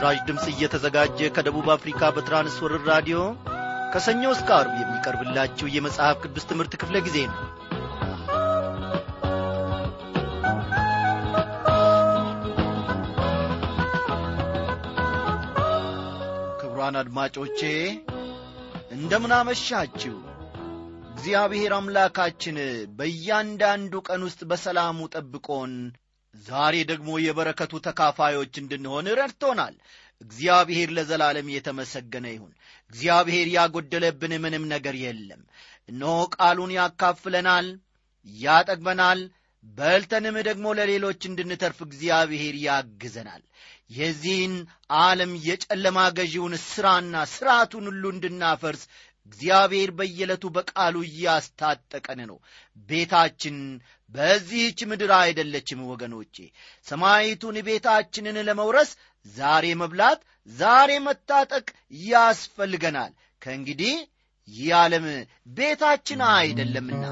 ይህ ምስራች ድምፅ እየተዘጋጀ ከደቡብ አፍሪካ በትራንስወርር ራዲዮ ከሰኞ እስከ አርብ የሚቀርብላችሁ የመጽሐፍ ቅዱስ ትምህርት ክፍለ ጊዜ ነው። ክቡራን አድማጮቼ እንደምናመሻችሁ እግዚአብሔር አምላካችን በእያንዳንዱ ቀን ውስጥ በሰላሙ ጠብቆን ዛሬ ደግሞ የበረከቱ ተካፋዮች እንድንሆን ረድቶናል። እግዚአብሔር ለዘላለም የተመሰገነ ይሁን። እግዚአብሔር ያጎደለብን ምንም ነገር የለም። እነሆ ቃሉን ያካፍለናል ያጠግበናል በልተንም ደግሞ ለሌሎች እንድንተርፍ እግዚአብሔር ያግዘናል። የዚህን ዓለም የጨለማ ገዢውን ሥራና ሥርዓቱን ሁሉ እንድናፈርስ እግዚአብሔር በየዕለቱ በቃሉ እያስታጠቀን ነው። ቤታችን በዚህች ምድር አይደለችም ወገኖቼ። ሰማይቱን ቤታችንን ለመውረስ ዛሬ መብላት ዛሬ መታጠቅ ያስፈልገናል። ከእንግዲህ ይህ ዓለም ቤታችን አይደለምና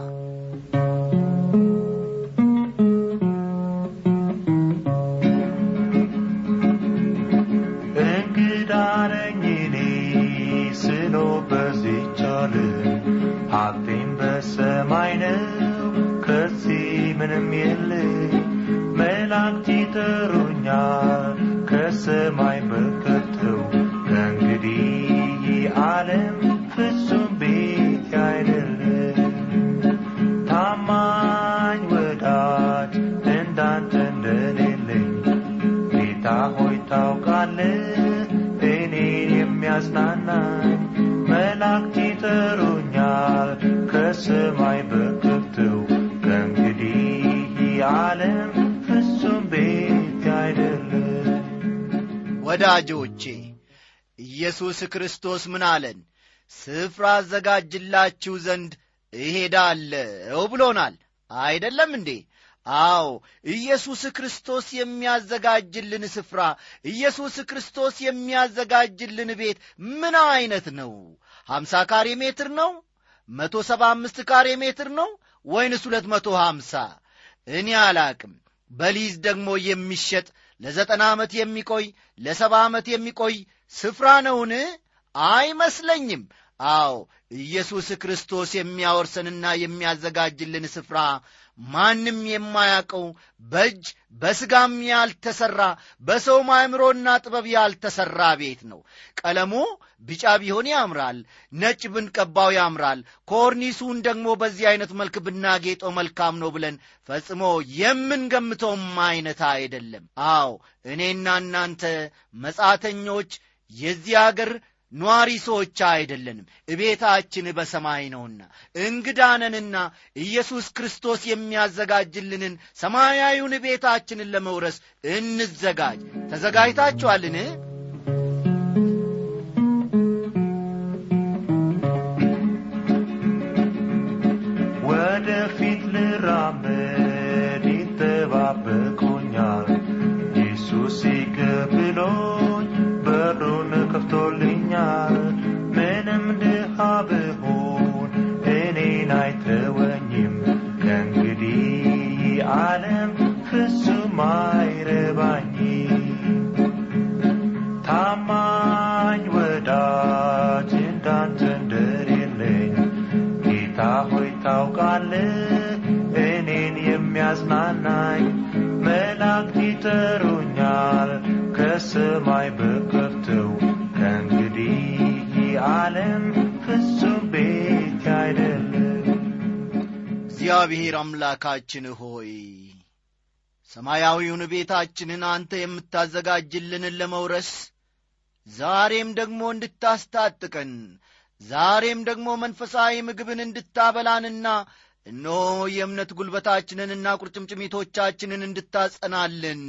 መላእክት ይጠሩኛል ከሰማይ በከተው ከእንግዲህ ዓለም ፍጹም ቤት ወዳጆቼ ኢየሱስ ክርስቶስ ምን አለን? ስፍራ አዘጋጅላችሁ ዘንድ እሄዳለሁ ብሎናል። አይደለም እንዴ? አዎ ኢየሱስ ክርስቶስ የሚያዘጋጅልን ስፍራ ኢየሱስ ክርስቶስ የሚያዘጋጅልን ቤት ምን አይነት ነው? ሀምሳ ካሬ ሜትር ነው? መቶ ሰባ አምስት ካሬ ሜትር ነው? ወይንስ ሁለት መቶ ሀምሳ እኔ አላቅም። በሊዝ ደግሞ የሚሸጥ ለዘጠና ዓመት የሚቆይ ለሰባ ዓመት የሚቆይ ስፍራ ነውን? አይመስለኝም አዎ ኢየሱስ ክርስቶስ የሚያወርሰንና የሚያዘጋጅልን ስፍራ ማንም የማያውቀው በእጅ በሥጋም ያልተሠራ በሰው አእምሮና ጥበብ ያልተሠራ ቤት ነው። ቀለሙ ቢጫ ቢሆን ያምራል ነጭ ብንቀባው ያምራል ኮርኒሱን ደግሞ በዚህ አይነት መልክ ብናጌጠው መልካም ነው ብለን ፈጽሞ የምንገምተውም አይነት አይደለም። አዎ እኔና እናንተ መጻተኞች የዚህ አገር ኗሪ ሰዎች አይደለንም። እቤታችን በሰማይ ነውና እንግዳነንና ኢየሱስ ክርስቶስ የሚያዘጋጅልንን ሰማያዊውን ቤታችንን ለመውረስ እንዘጋጅ። ተዘጋጅታችኋልን? ወደፊት ልራመድ ይጠባበቁኛል ኢየሱስ ይቀብሎኝ እግዚአብሔር አምላካችን ሆይ ሰማያዊውን ቤታችንን አንተ የምታዘጋጅልንን ለመውረስ ዛሬም ደግሞ እንድታስታጥቀን ዛሬም ደግሞ መንፈሳዊ ምግብን እንድታበላንና እነሆ የእምነት ጉልበታችንንና ቁርጭምጭሚቶቻችንን እንድታጸናልን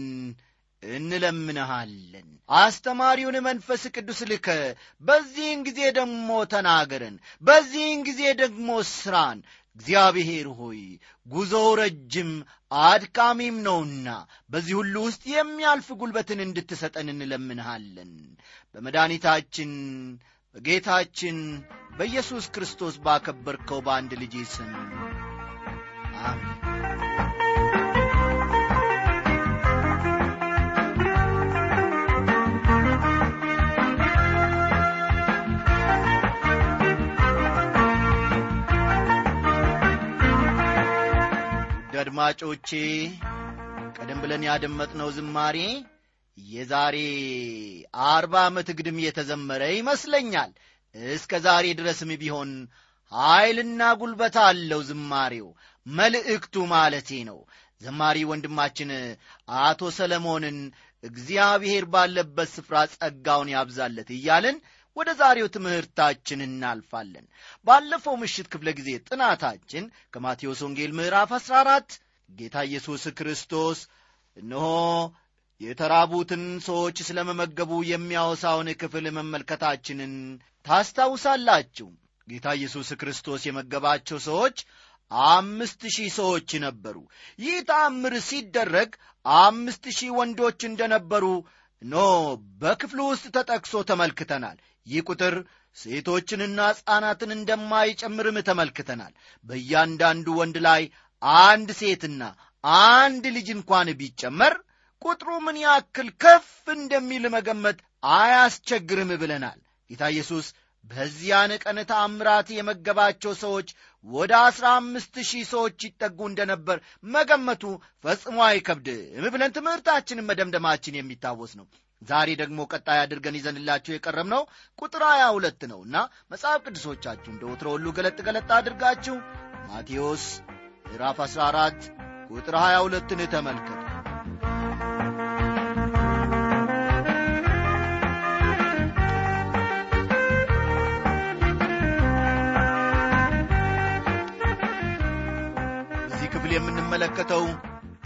እንለምንሃለን። አስተማሪውን መንፈስ ቅዱስ ልከ በዚህን ጊዜ ደግሞ ተናገረን በዚህን ጊዜ ደግሞ ስራን እግዚአብሔር ሆይ ጉዞው ረጅም አድካሚም ነውና በዚህ ሁሉ ውስጥ የሚያልፍ ጉልበትን እንድትሰጠን እንለምንሃለን። በመድኃኒታችን በጌታችን በኢየሱስ ክርስቶስ ባከበርከው በአንድ ልጅ ስም አሜን አድማጮቼ ቀደም ብለን ያደመጥነው ዝማሬ የዛሬ አርባ ዓመት ግድም የተዘመረ ይመስለኛል። እስከ ዛሬ ድረስም ቢሆን ኀይልና ጉልበት አለው ዝማሬው መልእክቱ ማለቴ ነው። ዘማሪ ወንድማችን አቶ ሰለሞንን እግዚአብሔር ባለበት ስፍራ ጸጋውን ያብዛለት እያልን ወደ ዛሬው ትምህርታችን እናልፋለን። ባለፈው ምሽት ክፍለ ጊዜ ጥናታችን ከማቴዎስ ወንጌል ምዕራፍ 14 ጌታ ኢየሱስ ክርስቶስ እነሆ የተራቡትን ሰዎች ስለ መመገቡ የሚያወሳውን ክፍል መመልከታችንን ታስታውሳላችሁ። ጌታ ኢየሱስ ክርስቶስ የመገባቸው ሰዎች አምስት ሺህ ሰዎች ነበሩ። ይህ ተአምር ሲደረግ አምስት ሺህ ወንዶች እንደነበሩ ኖ በክፍሉ ውስጥ ተጠቅሶ ተመልክተናል ይህ ቁጥር ሴቶችንና ሕፃናትን እንደማይጨምርም ተመልክተናል። በእያንዳንዱ ወንድ ላይ አንድ ሴትና አንድ ልጅ እንኳን ቢጨመር ቁጥሩ ምን ያክል ከፍ እንደሚል መገመት አያስቸግርም ብለናል። ጌታ ኢየሱስ በዚያን ቀን ተአምራት የመገባቸው ሰዎች ወደ አስራ አምስት ሺህ ሰዎች ይጠጉ እንደነበር መገመቱ ፈጽሞ አይከብድም ብለን ትምህርታችንን መደምደማችን የሚታወስ ነው ዛሬ ደግሞ ቀጣይ አድርገን ይዘንላችሁ የቀረብነው ቁጥር ሀያ ሁለት ነውና መጽሐፍ ቅዱሶቻችሁ እንደ ወትሮ ሁሉ ገለጥ ገለጥ አድርጋችሁ ማቴዎስ ምዕራፍ 14 ቁጥር 22ን ተመልከቱ። የምንመለከተው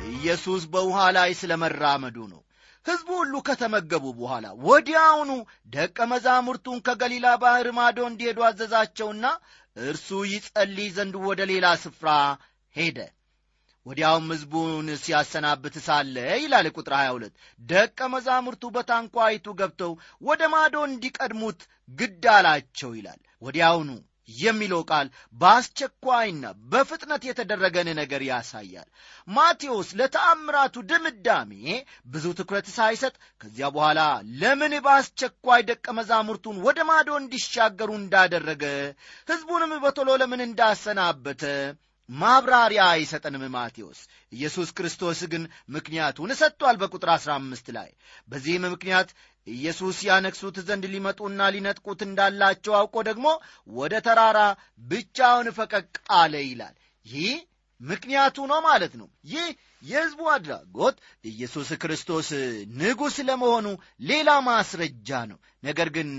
ኢየሱስ በውሃ ላይ ስለ መራመዱ ነው ሕዝቡ ሁሉ ከተመገቡ በኋላ ወዲያውኑ ደቀ መዛሙርቱን ከገሊላ ባሕር ማዶ እንዲሄዱ አዘዛቸውና እርሱ ይጸልይ ዘንድ ወደ ሌላ ስፍራ ሄደ። ወዲያውም ሕዝቡን ሲያሰናብት ሳለ ይላል ቁጥር 22 ደቀ መዛሙርቱ በታንኳይቱ ገብተው ወደ ማዶ እንዲቀድሙት ግድ አላቸው ይላል። ወዲያውኑ የሚለው ቃል በአስቸኳይና በፍጥነት የተደረገን ነገር ያሳያል። ማቴዎስ ለተአምራቱ ድምዳሜ ብዙ ትኩረት ሳይሰጥ ከዚያ በኋላ ለምን በአስቸኳይ ደቀ መዛሙርቱን ወደ ማዶ እንዲሻገሩ እንዳደረገ ሕዝቡንም በቶሎ ለምን እንዳሰናበተ ማብራሪያ አይሰጠንም ማቴዎስ። ኢየሱስ ክርስቶስ ግን ምክንያቱን ሰጥቷል በቁጥር 15 ላይ። በዚህም ምክንያት ኢየሱስ ያነክሱት ዘንድ ሊመጡና ሊነጥቁት እንዳላቸው አውቆ ደግሞ ወደ ተራራ ብቻውን ፈቀቅ አለ ይላል። ይህ ምክንያቱ ነው ማለት ነው። ይህ የሕዝቡ አድራጎት ኢየሱስ ክርስቶስ ንጉሥ ለመሆኑ ሌላ ማስረጃ ነው። ነገር ግን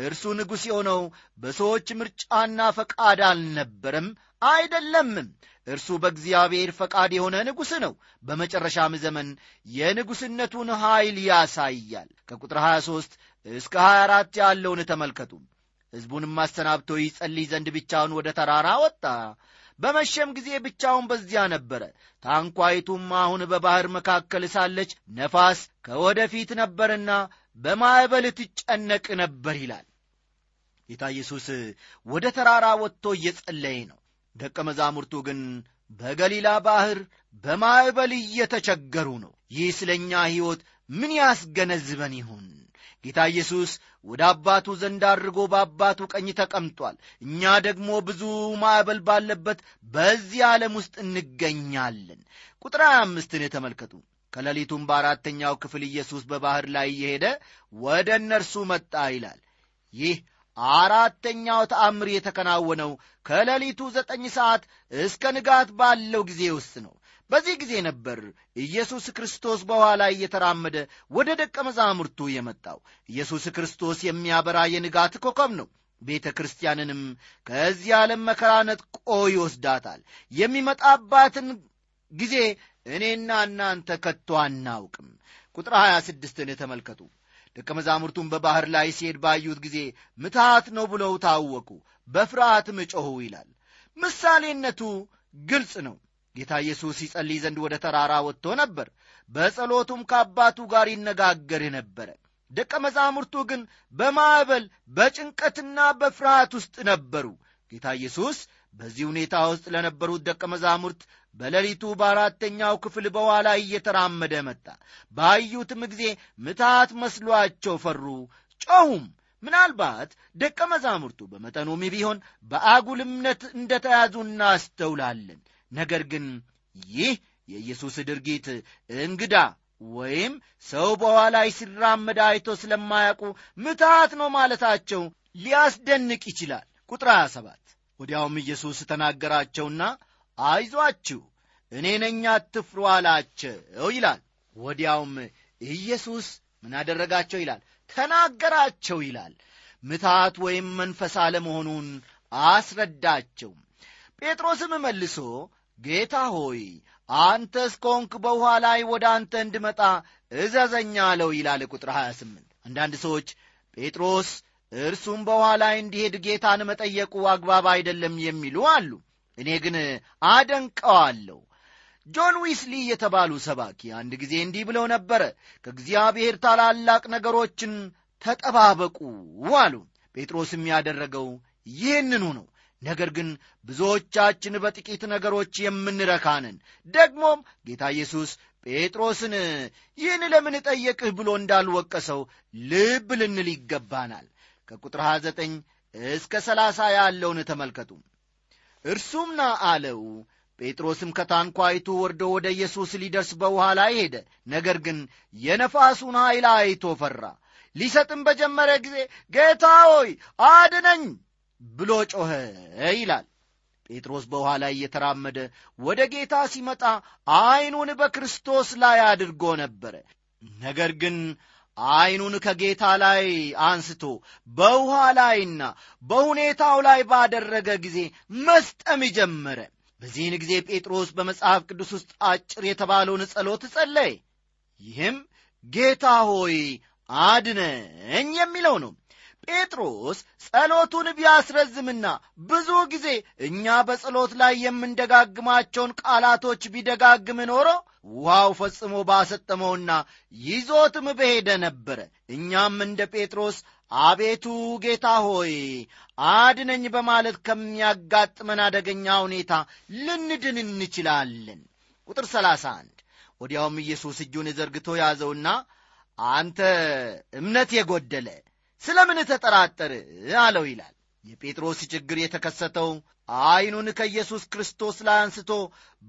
እርሱ ንጉሥ የሆነው በሰዎች ምርጫና ፈቃድ አልነበረም አይደለምም። እርሱ በእግዚአብሔር ፈቃድ የሆነ ንጉሥ ነው። በመጨረሻም ዘመን የንጉሥነቱን ኀይል ያሳያል። ከቁጥር 23 እስከ 24 ያለውን ተመልከቱ። ሕዝቡንም አሰናብቶ ይጸልይ ዘንድ ብቻውን ወደ ተራራ ወጣ በመሸም ጊዜ ብቻውን በዚያ ነበረ። ታንኳይቱም አሁን በባሕር መካከል ሳለች ነፋስ ከወደፊት ነበርና በማዕበል ትጨነቅ ነበር ይላል። ጌታ ኢየሱስ ወደ ተራራ ወጥቶ እየጸለየ ነው። ደቀ መዛሙርቱ ግን በገሊላ ባሕር በማዕበል እየተቸገሩ ነው። ይህ ስለ እኛ ሕይወት ምን ያስገነዝበን ይሁን ጌታ ኢየሱስ ወደ አባቱ ዘንድ አድርጎ በአባቱ ቀኝ ተቀምጧል። እኛ ደግሞ ብዙ ማዕበል ባለበት በዚህ ዓለም ውስጥ እንገኛለን። ቁጥር አምስትን የተመልከቱ። ከሌሊቱም በአራተኛው ክፍል ኢየሱስ በባሕር ላይ እየሄደ ወደ እነርሱ መጣ ይላል። ይህ አራተኛው ተአምር የተከናወነው ከሌሊቱ ዘጠኝ ሰዓት እስከ ንጋት ባለው ጊዜ ውስጥ ነው በዚህ ጊዜ ነበር ኢየሱስ ክርስቶስ በውኃ ላይ እየተራመደ ወደ ደቀ መዛሙርቱ የመጣው። ኢየሱስ ክርስቶስ የሚያበራ የንጋት ኮከብ ነው። ቤተ ክርስቲያንንም ከዚህ ዓለም መከራ ነጥቆ ይወስዳታል። የሚመጣባትን ጊዜ እኔና እናንተ ከቶ አናውቅም። ቁጥር 26ን ተመልከቱ። ደቀ መዛሙርቱን በባሕር ላይ ሲሄድ ባዩት ጊዜ ምትሃት ነው ብለው ታወቁ በፍርሃትም ጮኹ ይላል። ምሳሌነቱ ግልጽ ነው ጌታ ኢየሱስ ይጸልይ ዘንድ ወደ ተራራ ወጥቶ ነበር። በጸሎቱም ከአባቱ ጋር ይነጋገር ነበረ ደቀ መዛሙርቱ ግን በማዕበል በጭንቀትና በፍርሃት ውስጥ ነበሩ። ጌታ ኢየሱስ በዚህ ሁኔታ ውስጥ ለነበሩት ደቀ መዛሙርት በሌሊቱ በአራተኛው ክፍል በኋላ እየተራመደ መጣ። ባዩትም ጊዜ ምትሃት መስሏቸው ፈሩ ጮኹም። ምናልባት ደቀ መዛሙርቱ በመጠኑም ቢሆን በአጉል እምነት እንደ ተያዙ እናስተውላለን ነገር ግን ይህ የኢየሱስ ድርጊት እንግዳ ወይም ሰው በኋላ ሲራመድ አይቶ ስለማያውቁ ምትሃት ነው ማለታቸው ሊያስደንቅ ይችላል። ቁጥር 27 ወዲያውም ኢየሱስ ተናገራቸውና አይዟችሁ እኔ ነኝ አትፍሩ አላቸው ይላል። ወዲያውም ኢየሱስ ምን አደረጋቸው ይላል? ተናገራቸው ይላል። ምትሃት ወይም መንፈስ አለመሆኑን አስረዳቸው። ጴጥሮስም መልሶ ጌታ ሆይ አንተ እስከሆንክ በውኃ ላይ ወደ አንተ እንድመጣ እዘዘኛ አለው ይላል። ቁጥር 28 አንዳንድ ሰዎች ጴጥሮስ እርሱም በውኃ ላይ እንዲሄድ ጌታን መጠየቁ አግባብ አይደለም የሚሉ አሉ። እኔ ግን አደንቀዋለሁ። ጆን ዊስሊ የተባሉ ሰባኪ አንድ ጊዜ እንዲህ ብለው ነበረ፣ ከእግዚአብሔር ታላላቅ ነገሮችን ተጠባበቁ አሉ። ጴጥሮስም ያደረገው ይህንኑ ነው። ነገር ግን ብዙዎቻችን በጥቂት ነገሮች የምንረካንን ደግሞም ጌታ ኢየሱስ ጴጥሮስን ይህን ለምን ጠየቅህ ብሎ እንዳልወቀሰው ልብ ልንል ይገባናል። ከቁጥር 29 እስከ 30 ያለውን ተመልከቱ። እርሱም ና አለው። ጴጥሮስም ከታንኳይቱ ወርዶ ወደ ኢየሱስ ሊደርስ በውኃ ላይ ሄደ። ነገር ግን የነፋሱን ኃይል አይቶ ፈራ። ሊሰጥም በጀመረ ጊዜ ጌታ ሆይ አድነኝ ብሎ ጮኸ ይላል። ጴጥሮስ በውኃ ላይ እየተራመደ ወደ ጌታ ሲመጣ ዐይኑን በክርስቶስ ላይ አድርጎ ነበረ። ነገር ግን ዐይኑን ከጌታ ላይ አንስቶ በውኃ ላይና በሁኔታው ላይ ባደረገ ጊዜ መስጠም ጀመረ። በዚህን ጊዜ ጴጥሮስ በመጽሐፍ ቅዱስ ውስጥ አጭር የተባለውን ጸሎት ጸለየ። ይህም ጌታ ሆይ አድነኝ የሚለው ነው። ጴጥሮስ ጸሎቱን ቢያስረዝምና ብዙ ጊዜ እኛ በጸሎት ላይ የምንደጋግማቸውን ቃላቶች ቢደጋግም ኖሮ ውሃው ፈጽሞ ባሰጠመውና ይዞትም በሄደ ነበረ። እኛም እንደ ጴጥሮስ አቤቱ ጌታ ሆይ አድነኝ በማለት ከሚያጋጥመን አደገኛ ሁኔታ ልንድን እንችላለን። ቁጥር 31 ወዲያውም ኢየሱስ እጁን ዘርግቶ ያዘውና አንተ እምነት የጎደለ ስለ ምን ተጠራጠር አለው ይላል። የጴጥሮስ ችግር የተከሰተው ዐይኑን ከኢየሱስ ክርስቶስ ላይ አንስቶ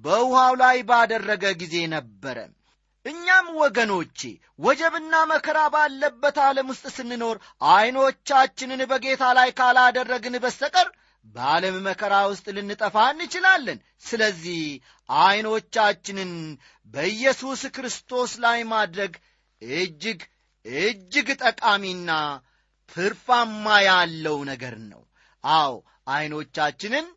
በውሃው ላይ ባደረገ ጊዜ ነበረ። እኛም ወገኖቼ ወጀብና መከራ ባለበት ዓለም ውስጥ ስንኖር ዐይኖቻችንን በጌታ ላይ ካላደረግን በስተቀር በዓለም መከራ ውስጥ ልንጠፋ እንችላለን። ስለዚህ ዐይኖቻችንን በኢየሱስ ክርስቶስ ላይ ማድረግ እጅግ እጅግ ጠቃሚና ትርፋማ ያለው ነገር ነው። አዎ ዐይኖቻችንን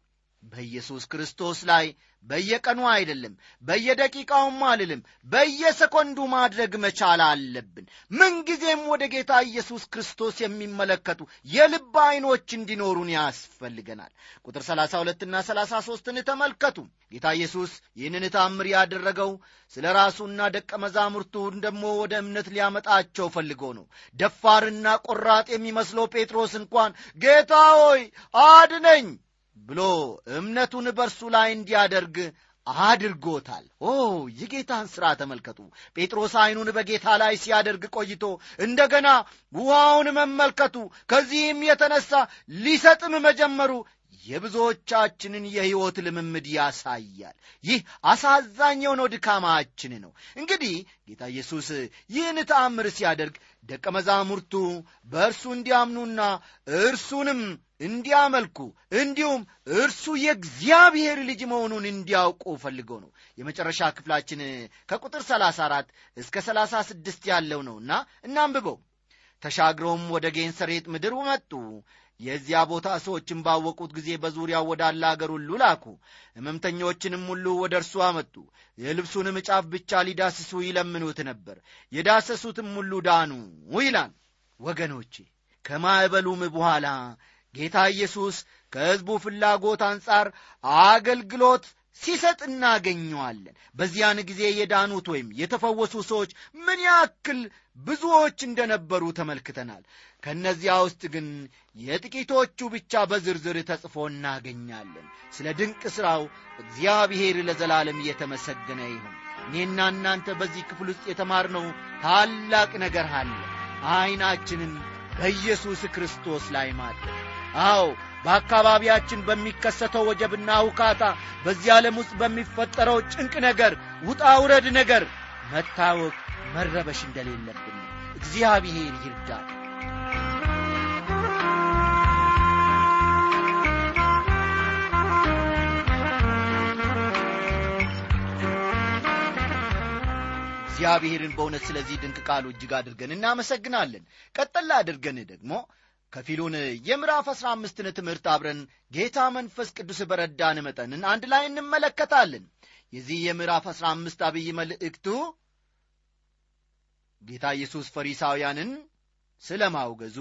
በኢየሱስ ክርስቶስ ላይ በየቀኑ አይደለም፣ በየደቂቃውም አልልም፣ በየሰኮንዱ ማድረግ መቻል አለብን። ምንጊዜም ወደ ጌታ ኢየሱስ ክርስቶስ የሚመለከቱ የልብ ዐይኖች እንዲኖሩን ያስፈልገናል። ቁጥር 32ና 33ን ተመልከቱ። ጌታ ኢየሱስ ይህንን ታምር ያደረገው ስለ ራሱና ደቀ መዛሙርቱን ደግሞ ወደ እምነት ሊያመጣቸው ፈልጎ ነው። ደፋርና ቆራጥ የሚመስለው ጴጥሮስ እንኳን ጌታ ሆይ አድነኝ ብሎ እምነቱን በእርሱ ላይ እንዲያደርግ አድርጎታል። ኦ የጌታን ሥራ ተመልከቱ። ጴጥሮስ ዐይኑን በጌታ ላይ ሲያደርግ ቆይቶ እንደገና ውሃውን መመልከቱ፣ ከዚህም የተነሳ ሊሰጥም መጀመሩ የብዙዎቻችንን የሕይወት ልምምድ ያሳያል። ይህ አሳዛኝ የሆነው ድካማችን ነው። እንግዲህ ጌታ ኢየሱስ ይህን ተአምር ሲያደርግ ደቀ መዛሙርቱ በእርሱ እንዲያምኑና እርሱንም እንዲያመልኩ እንዲሁም እርሱ የእግዚአብሔር ልጅ መሆኑን እንዲያውቁ ፈልገው ነው። የመጨረሻ ክፍላችን ከቁጥር 34 እስከ 36 ያለው ነውና እናንብበው። ተሻግረውም ወደ ጌንሰሬጥ ምድር መጡ። የዚያ ቦታ ሰዎችን ባወቁት ጊዜ በዙሪያው ወዳለ አገር ሁሉ ላኩ። ሕመምተኞችንም ሁሉ ወደ እርሱ አመጡ። የልብሱንም ጫፍ ብቻ ሊዳስሱ ይለምኑት ነበር። የዳሰሱትም ሁሉ ዳኑ ይላል። ወገኖቼ ከማዕበሉም በኋላ ጌታ ኢየሱስ ከሕዝቡ ፍላጎት አንጻር አገልግሎት ሲሰጥ እናገኘዋለን። በዚያን ጊዜ የዳኑት ወይም የተፈወሱ ሰዎች ምን ያክል ብዙዎች እንደነበሩ ተመልክተናል። ከእነዚያ ውስጥ ግን የጥቂቶቹ ብቻ በዝርዝር ተጽፎ እናገኛለን። ስለ ድንቅ ሥራው እግዚአብሔር ለዘላለም እየተመሰገነ ይሁን። እኔና እናንተ በዚህ ክፍል ውስጥ የተማርነው ታላቅ ነገር አለ። ዐይናችንን በኢየሱስ ክርስቶስ ላይ ማድረግ አዎ በአካባቢያችን በሚከሰተው ወጀብና ውካታ በዚህ ዓለም ውስጥ በሚፈጠረው ጭንቅ ነገር ውጣ ውረድ ነገር መታወቅ መረበሽ እንደሌለብን እግዚአብሔር ይርዳል እግዚአብሔርን በእውነት ስለዚህ ድንቅ ቃሉ እጅግ አድርገን እናመሰግናለን። ቀጠላ አድርገን ደግሞ ከፊሉን የምዕራፍ አሥራ አምስትን ትምህርት አብረን ጌታ መንፈስ ቅዱስ በረዳን መጠንን አንድ ላይ እንመለከታለን። የዚህ የምዕራፍ አሥራ አምስት አብይ መልእክቱ ጌታ ኢየሱስ ፈሪሳውያንን ስለ ማውገዙ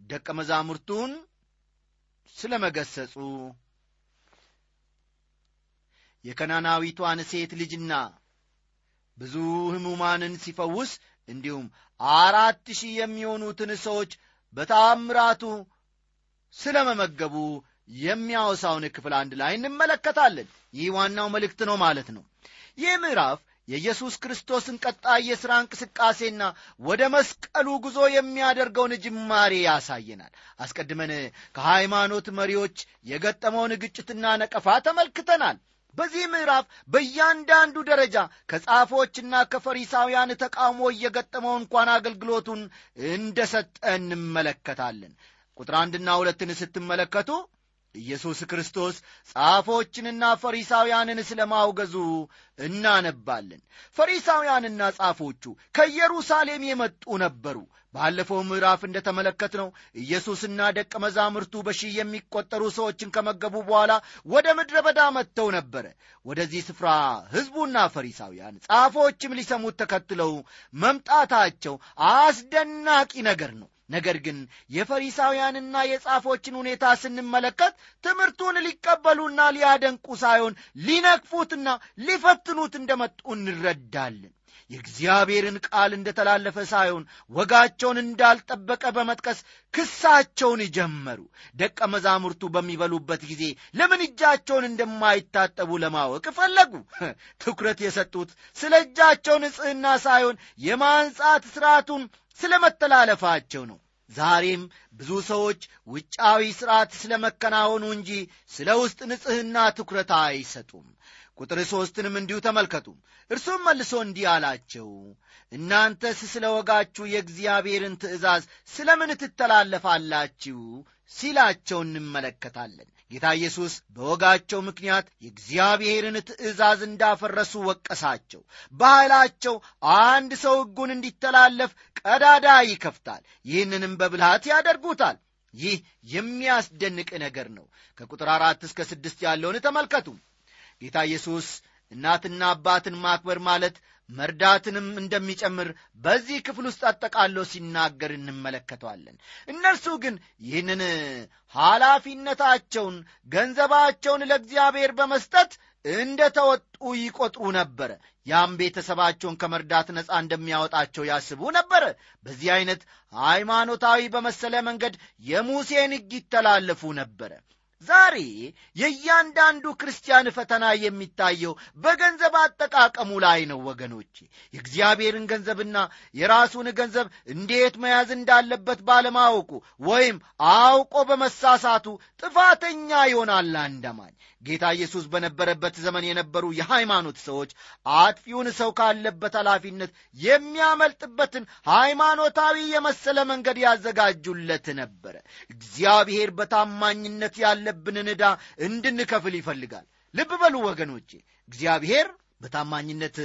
ደቀ መዛሙርቱን ስለ መገሰጹ የከናናዊቷን ሴት ልጅና ብዙ ሕሙማንን ሲፈውስ እንዲሁም አራት ሺህ የሚሆኑትን ሰዎች በታምራቱ ስለ መመገቡ የሚያወሳውን ክፍል አንድ ላይ እንመለከታለን። ይህ ዋናው መልእክት ነው ማለት ነው። ይህ ምዕራፍ የኢየሱስ ክርስቶስን ቀጣይ የሥራ እንቅስቃሴና ወደ መስቀሉ ጉዞ የሚያደርገውን ጅማሬ ያሳየናል። አስቀድመን ከሃይማኖት መሪዎች የገጠመውን ግጭትና ነቀፋ ተመልክተናል በዚህ ምዕራፍ በእያንዳንዱ ደረጃ ከጻፎችና ከፈሪሳውያን ተቃውሞ እየገጠመው እንኳን አገልግሎቱን እንደ ሰጠ እንመለከታለን። ቁጥር አንድና ሁለትን ስትመለከቱ ኢየሱስ ክርስቶስ ጻፎችንና ፈሪሳውያንን ስለ ማውገዙ እናነባለን። ፈሪሳውያንና ጻፎቹ ከኢየሩሳሌም የመጡ ነበሩ። ባለፈው ምዕራፍ እንደ ተመለከትነው ኢየሱስና ደቀ መዛሙርቱ በሺህ የሚቆጠሩ ሰዎችን ከመገቡ በኋላ ወደ ምድረ በዳ መጥተው ነበረ። ወደዚህ ስፍራ ሕዝቡና ፈሪሳውያን ጻፎችም ሊሰሙት ተከትለው መምጣታቸው አስደናቂ ነገር ነው ነገር ግን የፈሪሳውያንና የጻፎችን ሁኔታ ስንመለከት ትምህርቱን ሊቀበሉና ሊያደንቁ ሳይሆን ሊነቅፉትና ሊፈትኑት እንደመጡ እንረዳለን የእግዚአብሔርን ቃል እንደተላለፈ ሳይሆን ወጋቸውን እንዳልጠበቀ በመጥቀስ ክሳቸውን ጀመሩ። ደቀ መዛሙርቱ በሚበሉበት ጊዜ ለምን እጃቸውን እንደማይታጠቡ ለማወቅ ፈለጉ? ትኩረት የሰጡት ስለ እጃቸው ንጽሕና ሳይሆን የማንጻት ሥርዓቱን ስለ መተላለፋቸው ነው። ዛሬም ብዙ ሰዎች ውጫዊ ሥርዓት ስለ መከናወኑ እንጂ ስለ ውስጥ ንጽሕና ትኩረት አይሰጡም ቁጥር ሦስትንም እንዲሁ ተመልከቱ። እርሱም መልሶ እንዲህ አላቸው እናንተስ ስለ ወጋችሁ የእግዚአብሔርን ትእዛዝ ስለ ምን ትተላለፋላችሁ? ሲላቸው እንመለከታለን። ጌታ ኢየሱስ በወጋቸው ምክንያት የእግዚአብሔርን ትእዛዝ እንዳፈረሱ ወቀሳቸው። ባህላቸው አንድ ሰው ሕጉን እንዲተላለፍ ቀዳዳ ይከፍታል። ይህንንም በብልሃት ያደርጉታል። ይህ የሚያስደንቅ ነገር ነው። ከቁጥር አራት እስከ ስድስት ያለውን ተመልከቱ ጌታ ኢየሱስ እናትና አባትን ማክበር ማለት መርዳትንም እንደሚጨምር በዚህ ክፍል ውስጥ አጠቃሎ ሲናገር እንመለከተዋለን። እነርሱ ግን ይህንን ኃላፊነታቸውን ገንዘባቸውን ለእግዚአብሔር በመስጠት እንደ ተወጡ ይቆጥሩ ነበረ። ያም ቤተሰባቸውን ከመርዳት ነፃ እንደሚያወጣቸው ያስቡ ነበረ። በዚህ ዐይነት ሃይማኖታዊ በመሰለ መንገድ የሙሴን ሕግ ይተላለፉ ነበረ ዛሬ የእያንዳንዱ ክርስቲያን ፈተና የሚታየው በገንዘብ አጠቃቀሙ ላይ ነው ወገኖቼ። የእግዚአብሔርን ገንዘብና የራሱን ገንዘብ እንዴት መያዝ እንዳለበት ባለማወቁ ወይም አውቆ በመሳሳቱ ጥፋተኛ ይሆናል አንደማኝ ጌታ ኢየሱስ በነበረበት ዘመን የነበሩ የሃይማኖት ሰዎች አጥፊውን ሰው ካለበት ኃላፊነት የሚያመልጥበትን ሃይማኖታዊ የመሰለ መንገድ ያዘጋጁለት ነበረ። እግዚአብሔር በታማኝነት ያለብንን ዕዳ እንድንከፍል ይፈልጋል። ልብ በሉ ወገኖቼ እግዚአብሔር በታማኝነት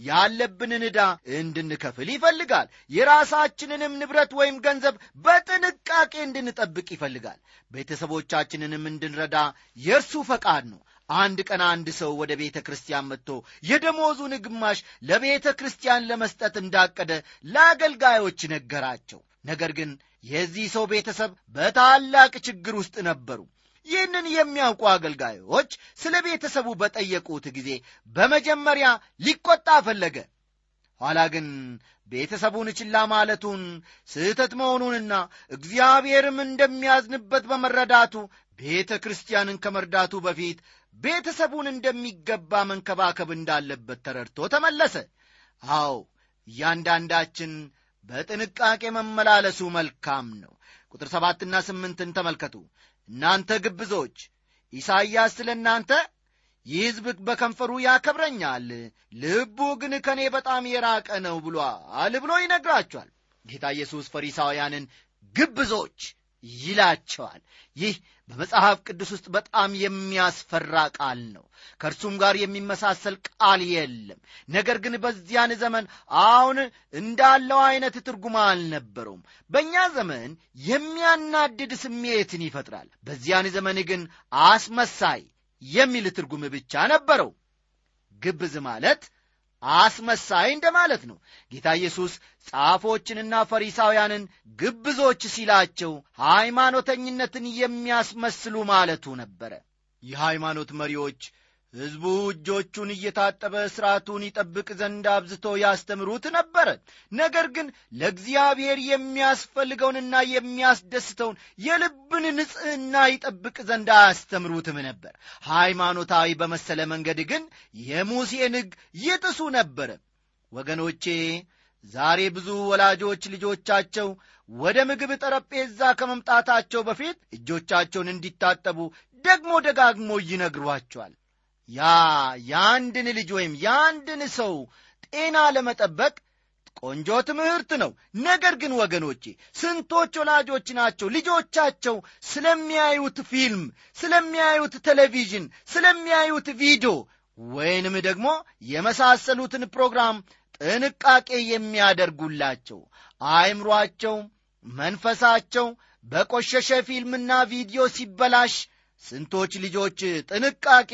ያለብንን ዕዳ እንድንከፍል ይፈልጋል። የራሳችንንም ንብረት ወይም ገንዘብ በጥንቃቄ እንድንጠብቅ ይፈልጋል። ቤተሰቦቻችንንም እንድንረዳ የእርሱ ፈቃድ ነው። አንድ ቀን አንድ ሰው ወደ ቤተ ክርስቲያን መጥቶ የደሞዙን ግማሽ ለቤተ ክርስቲያን ለመስጠት እንዳቀደ ለአገልጋዮች ነገራቸው። ነገር ግን የዚህ ሰው ቤተሰብ በታላቅ ችግር ውስጥ ነበሩ ይህንን የሚያውቁ አገልጋዮች ስለ ቤተሰቡ በጠየቁት ጊዜ በመጀመሪያ ሊቆጣ ፈለገ። ኋላ ግን ቤተሰቡን ችላ ማለቱን ስህተት መሆኑንና እግዚአብሔርም እንደሚያዝንበት በመረዳቱ ቤተ ክርስቲያንን ከመርዳቱ በፊት ቤተሰቡን እንደሚገባ መንከባከብ እንዳለበት ተረድቶ ተመለሰ። አዎ እያንዳንዳችን በጥንቃቄ መመላለሱ መልካም ነው። ቁጥር ሰባትና ስምንትን ተመልከቱ እናንተ ግብዞች! ኢሳይያስ ስለ እናንተ ይህ ሕዝብ በከንፈሩ ያከብረኛል ልቡ ግን ከእኔ በጣም የራቀ ነው ብሏል ብሎ ይነግራቸዋል። ጌታ ኢየሱስ ፈሪሳውያንን ግብዞች ይላቸዋል። ይህ በመጽሐፍ ቅዱስ ውስጥ በጣም የሚያስፈራ ቃል ነው። ከእርሱም ጋር የሚመሳሰል ቃል የለም። ነገር ግን በዚያን ዘመን አሁን እንዳለው አይነት ትርጉም አልነበረውም። በእኛ ዘመን የሚያናድድ ስሜትን ይፈጥራል። በዚያን ዘመን ግን አስመሳይ የሚል ትርጉም ብቻ ነበረው። ግብዝ ማለት አስመሳይ እንደማለት ነው። ጌታ ኢየሱስ ጻፎችንና ፈሪሳውያንን ግብዞች ሲላቸው ሃይማኖተኝነትን የሚያስመስሉ ማለቱ ነበረ። የሃይማኖት መሪዎች ሕዝቡ እጆቹን እየታጠበ ሥርዓቱን ይጠብቅ ዘንድ አብዝቶ ያስተምሩት ነበረ። ነገር ግን ለእግዚአብሔር የሚያስፈልገውን የሚያስደስተውን የልብን ንጽሕና ይጠብቅ ዘንድ አያስተምሩትም ነበር። ሃይማኖታዊ በመሰለ መንገድ ግን የሙሴን ሕግ ይጥሱ ነበረ። ወገኖቼ ዛሬ ብዙ ወላጆች ልጆቻቸው ወደ ምግብ ጠረጴዛ ከመምጣታቸው በፊት እጆቻቸውን እንዲታጠቡ ደግሞ ደጋግሞ ይነግሯቸዋል ያ የአንድን ልጅ ወይም የአንድን ሰው ጤና ለመጠበቅ ቆንጆ ትምህርት ነው። ነገር ግን ወገኖቼ ስንቶች ወላጆች ናቸው ልጆቻቸው ስለሚያዩት ፊልም ስለሚያዩት ቴሌቪዥን ስለሚያዩት ቪዲዮ ወይንም ደግሞ የመሳሰሉትን ፕሮግራም ጥንቃቄ የሚያደርጉላቸው አእምሯቸው መንፈሳቸው በቆሸሸ ፊልምና ቪዲዮ ሲበላሽ ስንቶች ልጆች ጥንቃቄ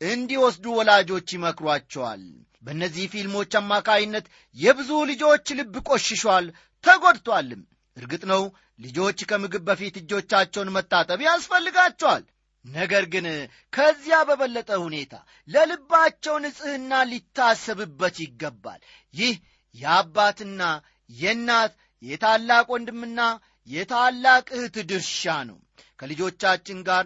እንዲወስዱ ወላጆች ይመክሯቸዋል። በእነዚህ ፊልሞች አማካይነት የብዙ ልጆች ልብ ቆሽሿል ተጎድቷልም እርግጥ ነው ልጆች ከምግብ በፊት እጆቻቸውን መታጠብ ያስፈልጋቸዋል። ነገር ግን ከዚያ በበለጠ ሁኔታ ለልባቸው ንጽሕና ሊታሰብበት ይገባል። ይህ የአባትና የእናት የታላቅ ወንድምና የታላቅ እህት ድርሻ ነው። ከልጆቻችን ጋር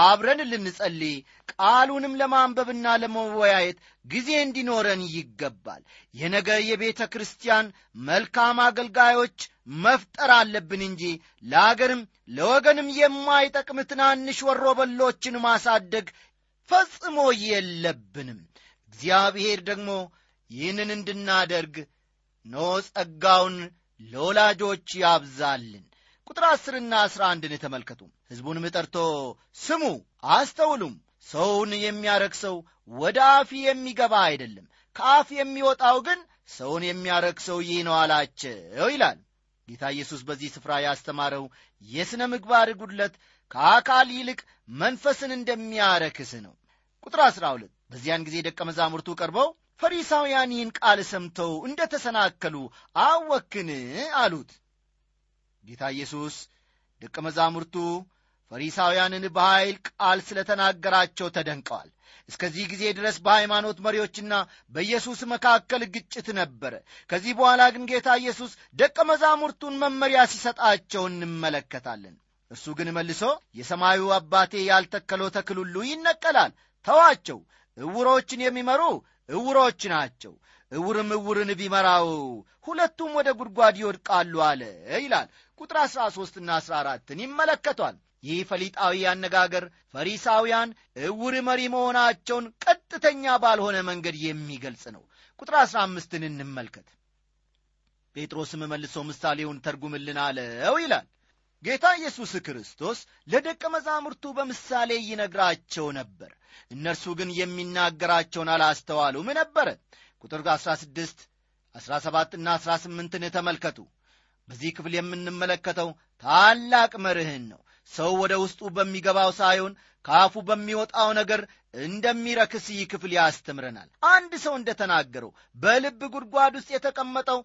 አብረን ልንጸልይ ቃሉንም ለማንበብና ለመወያየት ጊዜ እንዲኖረን ይገባል። የነገ የቤተ ክርስቲያን መልካም አገልጋዮች መፍጠር አለብን እንጂ ለአገርም ለወገንም የማይጠቅም ትናንሽ ወሮበሎችን ማሳደግ ፈጽሞ የለብንም። እግዚአብሔር ደግሞ ይህንን እንድናደርግ ኖ ጸጋውን ለወላጆች ያብዛልን ቁጥር አስርና አስራ አንድን ተመልከቱ ሕዝቡንም ጠርቶ ስሙ አስተውሉም። ሰውን የሚያረክሰው ወደ አፍ የሚገባ አይደለም ከአፍ የሚወጣው ግን ሰውን የሚያረክሰው ይህ ነው አላቸው ይላል። ጌታ ኢየሱስ በዚህ ስፍራ ያስተማረው የሥነ ምግባር ጉድለት ከአካል ይልቅ መንፈስን እንደሚያረክስ ነው። ቁጥር አሥራ ሁለት በዚያን ጊዜ ደቀ መዛሙርቱ ቀርበው ፈሪሳውያን ይህን ቃል ሰምተው እንደ ተሰናከሉ አወክን አሉት ጌታ ኢየሱስ ደቀ መዛሙርቱ ፈሪሳውያንን በኃይል ቃል ስለ ተናገራቸው ተደንቀዋል። እስከዚህ ጊዜ ድረስ በሃይማኖት መሪዎችና በኢየሱስ መካከል ግጭት ነበረ። ከዚህ በኋላ ግን ጌታ ኢየሱስ ደቀ መዛሙርቱን መመሪያ ሲሰጣቸው እንመለከታለን። እርሱ ግን መልሶ የሰማዩ አባቴ ያልተከለው ተክል ሁሉ ይነቀላል ተዋቸው እውሮችን የሚመሩ እውሮች ናቸው እውርም እውርን ቢመራው ሁለቱም ወደ ጉድጓድ ይወድቃሉ አለ ይላል ቁጥር 13 ና 14ን ይመለከቷል። ይህ ፈሊጣዊ አነጋገር ፈሪሳውያን እውር መሪ መሆናቸውን ቀጥተኛ ባልሆነ መንገድ የሚገልጽ ነው። ቁጥር 15ን እንመልከት። ጴጥሮስም መልሶ ምሳሌውን ተርጉምልን አለው ይላል። ጌታ ኢየሱስ ክርስቶስ ለደቀ መዛሙርቱ በምሳሌ ይነግራቸው ነበር። እነርሱ ግን የሚናገራቸውን አላስተዋሉም ነበረ። ቁጥር 16 17ና 18ን ተመልከቱ በዚህ ክፍል የምንመለከተው ታላቅ መርህን ነው። ሰው ወደ ውስጡ በሚገባው ሳይሆን ከአፉ በሚወጣው ነገር እንደሚረክስ ይህ ክፍል ያስተምረናል። አንድ ሰው እንደተናገረው በልብ ጉድጓድ ውስጥ የተቀመጠው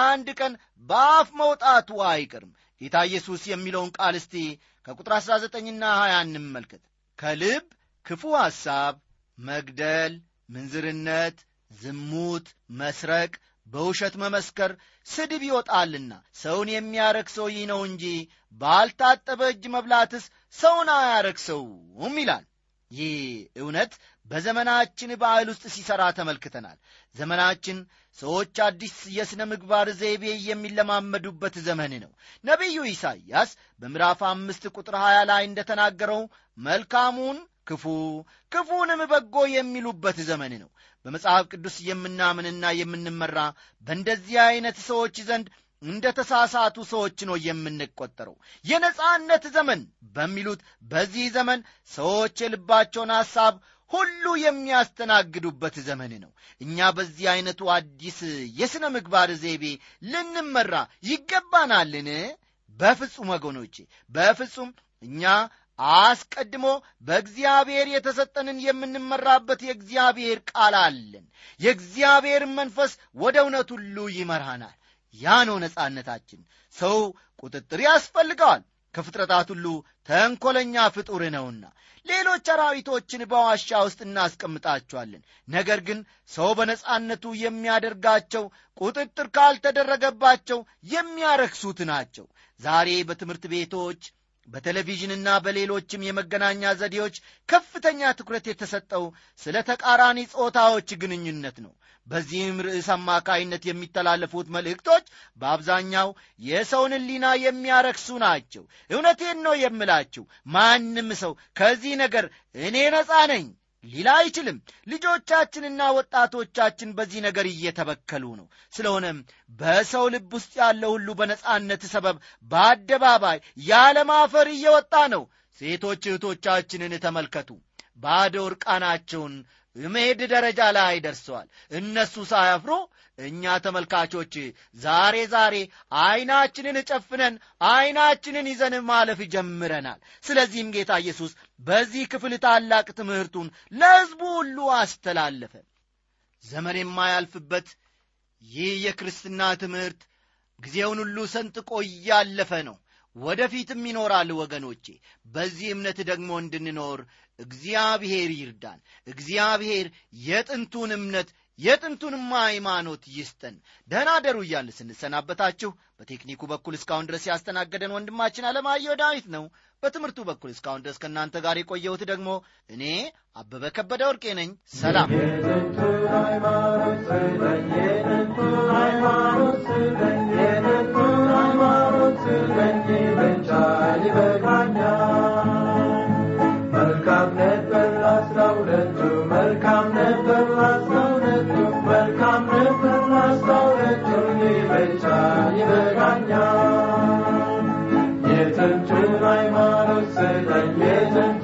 አንድ ቀን በአፍ መውጣቱ አይቀርም። ጌታ ኢየሱስ የሚለውን ቃል እስቲ ከቁጥር 19ና 20 እንመልከት። ከልብ ክፉ ሐሳብ መግደል ምንዝርነት ዝሙት መስረቅ በውሸት መመስከር ስድብ ይወጣልና። ሰውን የሚያረክሰው ይህ ነው እንጂ ባልታጠበ እጅ መብላትስ ሰውን አያረክሰውም ይላል። ይህ እውነት በዘመናችን ባህል ውስጥ ሲሠራ ተመልክተናል። ዘመናችን ሰዎች አዲስ የሥነ ምግባር ዘይቤ የሚለማመዱበት ዘመን ነው። ነቢዩ ኢሳይያስ በምዕራፍ አምስት ቁጥር 20 ላይ እንደተናገረው መልካሙን ክፉ ክፉንም በጎ የሚሉበት ዘመን ነው። በመጽሐፍ ቅዱስ የምናምንና የምንመራ በእንደዚህ ዐይነት ሰዎች ዘንድ እንደ ተሳሳቱ ሰዎች ነው የምንቆጠረው። የነጻነት ዘመን በሚሉት በዚህ ዘመን ሰዎች የልባቸውን ሐሳብ ሁሉ የሚያስተናግዱበት ዘመን ነው። እኛ በዚህ ዐይነቱ አዲስ የሥነ ምግባር ዘይቤ ልንመራ ይገባናልን? በፍጹም ወገኖቼ በፍጹም እኛ አስቀድሞ በእግዚአብሔር የተሰጠንን የምንመራበት የእግዚአብሔር ቃል አለን። የእግዚአብሔርን መንፈስ ወደ እውነት ሁሉ ይመራናል። ያ ነው ነጻነታችን። ሰው ቁጥጥር ያስፈልገዋል። ከፍጥረታት ሁሉ ተንኰለኛ ፍጡር ነውና ሌሎች አራዊቶችን በዋሻ ውስጥ እናስቀምጣቸዋለን። ነገር ግን ሰው በነጻነቱ የሚያደርጋቸው ቁጥጥር ካልተደረገባቸው የሚያረክሱት ናቸው። ዛሬ በትምህርት ቤቶች በቴሌቪዥንና በሌሎችም የመገናኛ ዘዴዎች ከፍተኛ ትኩረት የተሰጠው ስለ ተቃራኒ ጾታዎች ግንኙነት ነው። በዚህም ርዕስ አማካይነት የሚተላለፉት መልእክቶች በአብዛኛው የሰውን ሊና የሚያረክሱ ናቸው። እውነቴን ነው የምላችሁ ማንም ሰው ከዚህ ነገር እኔ ነፃ ነኝ ሊላ አይችልም። ልጆቻችንና ወጣቶቻችን በዚህ ነገር እየተበከሉ ነው። ስለሆነም በሰው ልብ ውስጥ ያለው ሁሉ በነጻነት ሰበብ በአደባባይ ያለማፈር እየወጣ ነው። ሴቶች እህቶቻችንን ተመልከቱ። ባዶ እርቃናቸውን መሄድ ደረጃ ላይ ደርሰዋል። እነሱ ሳያፍሩ እኛ ተመልካቾች ዛሬ ዛሬ ዐይናችንን ጨፍነን ዐይናችንን ይዘን ማለፍ ጀምረናል። ስለዚህም ጌታ ኢየሱስ በዚህ ክፍል ታላቅ ትምህርቱን ለሕዝቡ ሁሉ አስተላለፈ። ዘመን የማያልፍበት ይህ የክርስትና ትምህርት ጊዜውን ሁሉ ሰንጥቆ እያለፈ ነው። ወደፊትም ይኖራል ወገኖቼ። በዚህ እምነት ደግሞ እንድንኖር እግዚአብሔር ይርዳን። እግዚአብሔር የጥንቱን እምነት የጥንቱንም ሃይማኖት ይስጠን። ደህና ደሩ እያል ስንሰናበታችሁ በቴክኒኩ በኩል እስካሁን ድረስ ያስተናገደን ወንድማችን አለማየሁ ዳዊት ነው። በትምህርቱ በኩል እስካሁን ድረስ ከእናንተ ጋር የቆየሁት ደግሞ እኔ አበበ ከበደ ወርቄ ነኝ። ሰላም። መልካም ነበር አስራ ሁለቱ ሃይማኖት ስጠኝ የጥንቱን